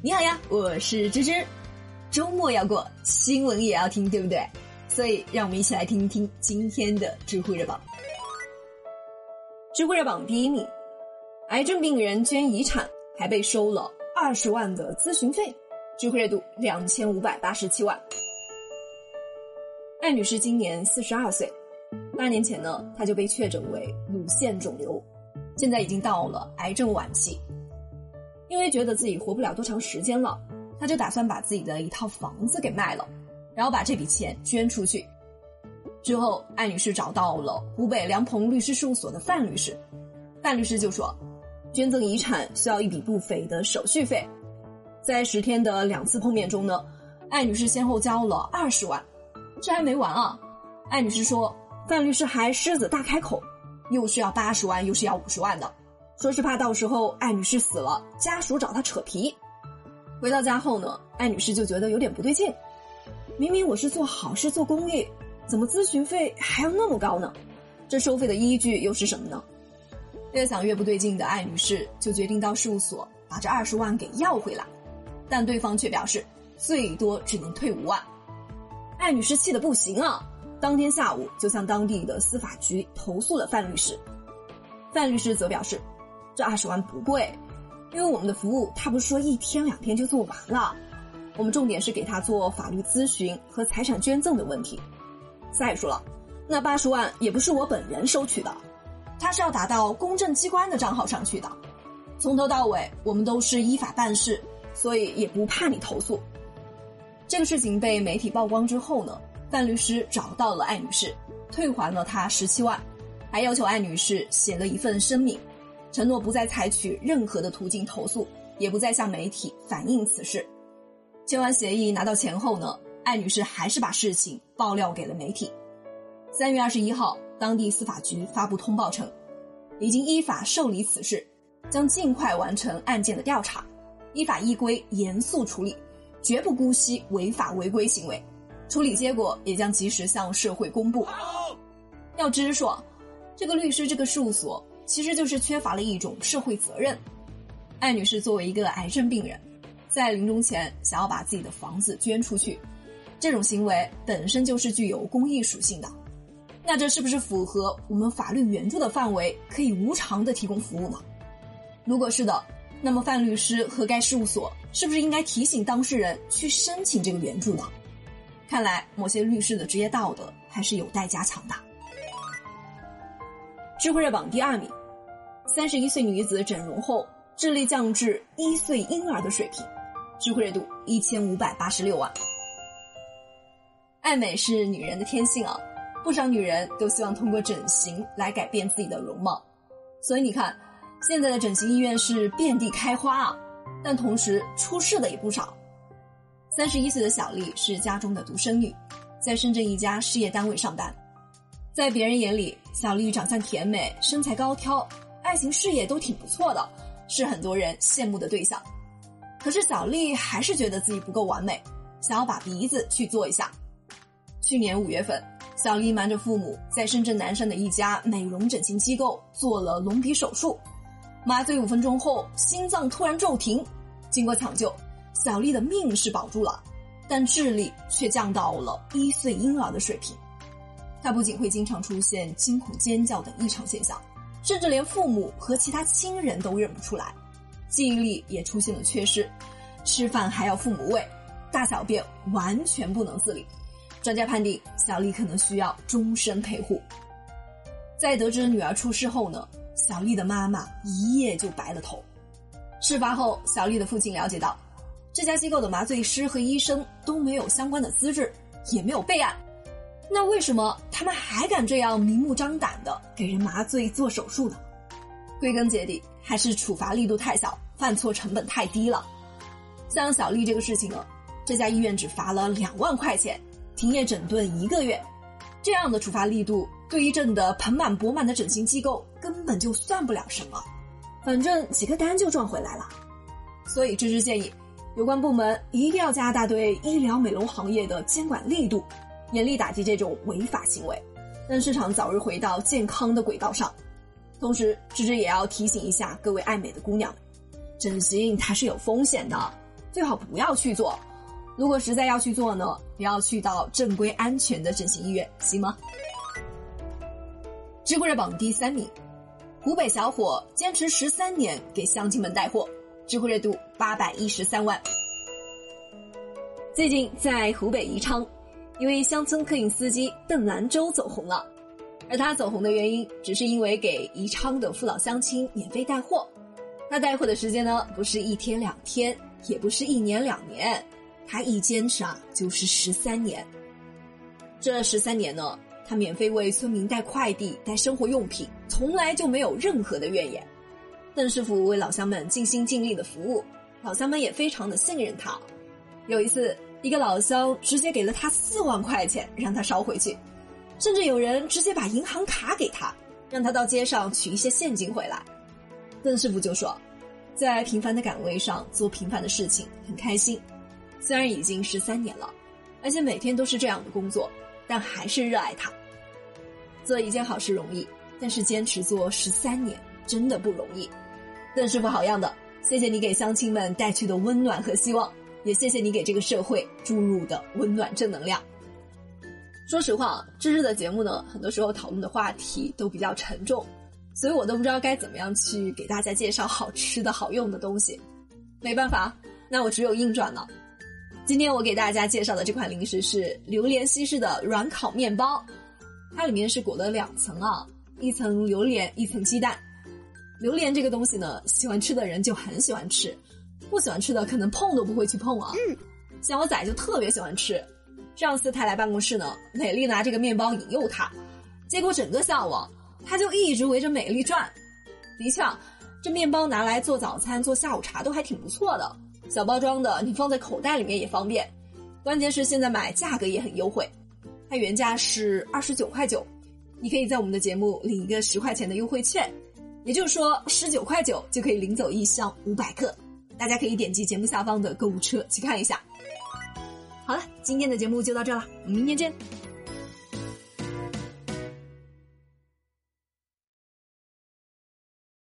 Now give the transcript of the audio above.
你好呀，我是芝芝。周末要过，新闻也要听，对不对？所以让我们一起来听一听今天的知乎热榜。知乎热榜第一名：癌症病人捐遗产还被收了二十万的咨询费，知乎热度两千五百八十七万。艾女士今年四十二岁，八年前呢，她就被确诊为乳腺肿瘤，现在已经到了癌症晚期。因为觉得自己活不了多长时间了，他就打算把自己的一套房子给卖了，然后把这笔钱捐出去。之后，艾女士找到了湖北梁鹏律师事务所的范律师，范律师就说，捐赠遗产需要一笔不菲的手续费。在十天的两次碰面中呢，艾女士先后交了二十万。这还没完啊，艾女士说，范律师还狮子大开口，又是要八十万，又是要五十万的。说是怕到时候艾女士死了，家属找她扯皮。回到家后呢，艾女士就觉得有点不对劲。明明我是做好事做公益，怎么咨询费还要那么高呢？这收费的依据又是什么呢？越想越不对劲的艾女士就决定到事务所把这二十万给要回来，但对方却表示最多只能退五万。艾女士气得不行啊，当天下午就向当地的司法局投诉了范律师。范律师则表示。这二十万不贵，因为我们的服务他不是说一天两天就做完了，我们重点是给他做法律咨询和财产捐赠的问题。再说了，那八十万也不是我本人收取的，他是要打到公证机关的账号上去的。从头到尾我们都是依法办事，所以也不怕你投诉。这个事情被媒体曝光之后呢，范律师找到了艾女士，退还了她十七万，还要求艾女士写了一份声明。承诺不再采取任何的途径投诉，也不再向媒体反映此事。签完协议拿到钱后呢，艾女士还是把事情爆料给了媒体。三月二十一号，当地司法局发布通报称，已经依法受理此事，将尽快完成案件的调查，依法依规严肃处理，绝不姑息违法违规行为。处理结果也将及时向社会公布。要知说，这个律师这个事务所。其实就是缺乏了一种社会责任。艾女士作为一个癌症病人，在临终前想要把自己的房子捐出去，这种行为本身就是具有公益属性的。那这是不是符合我们法律援助的范围，可以无偿的提供服务呢？如果是的，那么范律师和该事务所是不是应该提醒当事人去申请这个援助呢？看来某些律师的职业道德还是有待加强的。智慧热榜第二名。三十一岁女子整容后智力降至一岁婴儿的水平，知乎热度一千五百八十六万。爱美是女人的天性啊，不少女人都希望通过整形来改变自己的容貌。所以你看，现在的整形医院是遍地开花啊，但同时出事的也不少。三十一岁的小丽是家中的独生女，在深圳一家事业单位上班，在别人眼里，小丽长相甜美，身材高挑。爱情事业都挺不错的，是很多人羡慕的对象。可是小丽还是觉得自己不够完美，想要把鼻子去做一下。去年五月份，小丽瞒着父母，在深圳南山的一家美容整形机构做了隆鼻手术。麻醉五分钟后，心脏突然骤停。经过抢救，小丽的命是保住了，但智力却降到了一岁婴儿的水平。她不仅会经常出现惊恐尖叫等异常现象。甚至连父母和其他亲人都认不出来，记忆力也出现了缺失，吃饭还要父母喂，大小便完全不能自理。专家判定小丽可能需要终身陪护。在得知女儿出事后呢，小丽的妈妈一夜就白了头。事发后，小丽的父亲了解到，这家机构的麻醉师和医生都没有相关的资质，也没有备案。那为什么他们还敢这样明目张胆的给人麻醉做手术呢？归根结底还是处罚力度太小，犯错成本太低了。像小丽这个事情呢，这家医院只罚了两万块钱，停业整顿一个月，这样的处罚力度对于挣得盆满钵满的整形机构根本就算不了什么，反正几个单就赚回来了。所以芝芝建议，有关部门一定要加大对医疗美容行业的监管力度。严厉打击这种违法行为，让市场早日回到健康的轨道上。同时，芝芝也要提醒一下各位爱美的姑娘，整形它是有风险的，最好不要去做。如果实在要去做呢，也要去到正规安全的整形医院，行吗？知乎热榜第三名，湖北小伙坚持十三年给乡亲们带货，知乎热度八百一十三万。最近在湖北宜昌，一位乡村客运司机邓兰洲走红了，而他走红的原因，只是因为给宜昌的父老乡亲免费带货。他带货的时间呢，不是一天两天，也不是一年两年。他一坚持啊，就是十三年。这十三年呢，他免费为村民带快递、带生活用品，从来就没有任何的怨言。邓师傅为老乡们尽心尽力的服务，老乡们也非常的信任他。有一次，一个老乡直接给了他四万块钱，让他捎回去，甚至有人直接把银行卡给他，让他到街上取一些现金回来。邓师傅就说，在平凡的岗位上做平凡的事情，很开心。虽然已经十三年了，而且每天都是这样的工作，但还是热爱它。做一件好事容易，但是坚持做十三年真的不容易。邓师傅好样的，谢谢你给乡亲们带去的温暖和希望，也谢谢你给这个社会注入的温暖正能量。说实话，芝芝的节目呢，很多时候讨论的话题都比较沉重，所以我都不知道该怎么样去给大家介绍好吃的好用的东西。没办法，那我只有硬转了。今天我给大家介绍的这款零食是榴莲西式的软烤面包，它里面是裹了两层啊，一层榴莲，一层鸡蛋。榴莲这个东西呢，喜欢吃的人就很喜欢吃，不喜欢吃的可能碰都不会去碰啊。嗯，像我仔就特别喜欢吃。上次他来办公室呢，美丽拿这个面包引诱他，结果整个下午他就一直围着美丽转。的确，这面包拿来做早餐、做下午茶都还挺不错的。小包装的，你放在口袋里面也方便。关键是现在买价格也很优惠，它原价是二十九块九，你可以在我们的节目领一个十块钱的优惠券，也就是说十九块九就可以领走一箱五百克。大家可以点击节目下方的购物车去看一下。好了，今天的节目就到这了，我们明天见。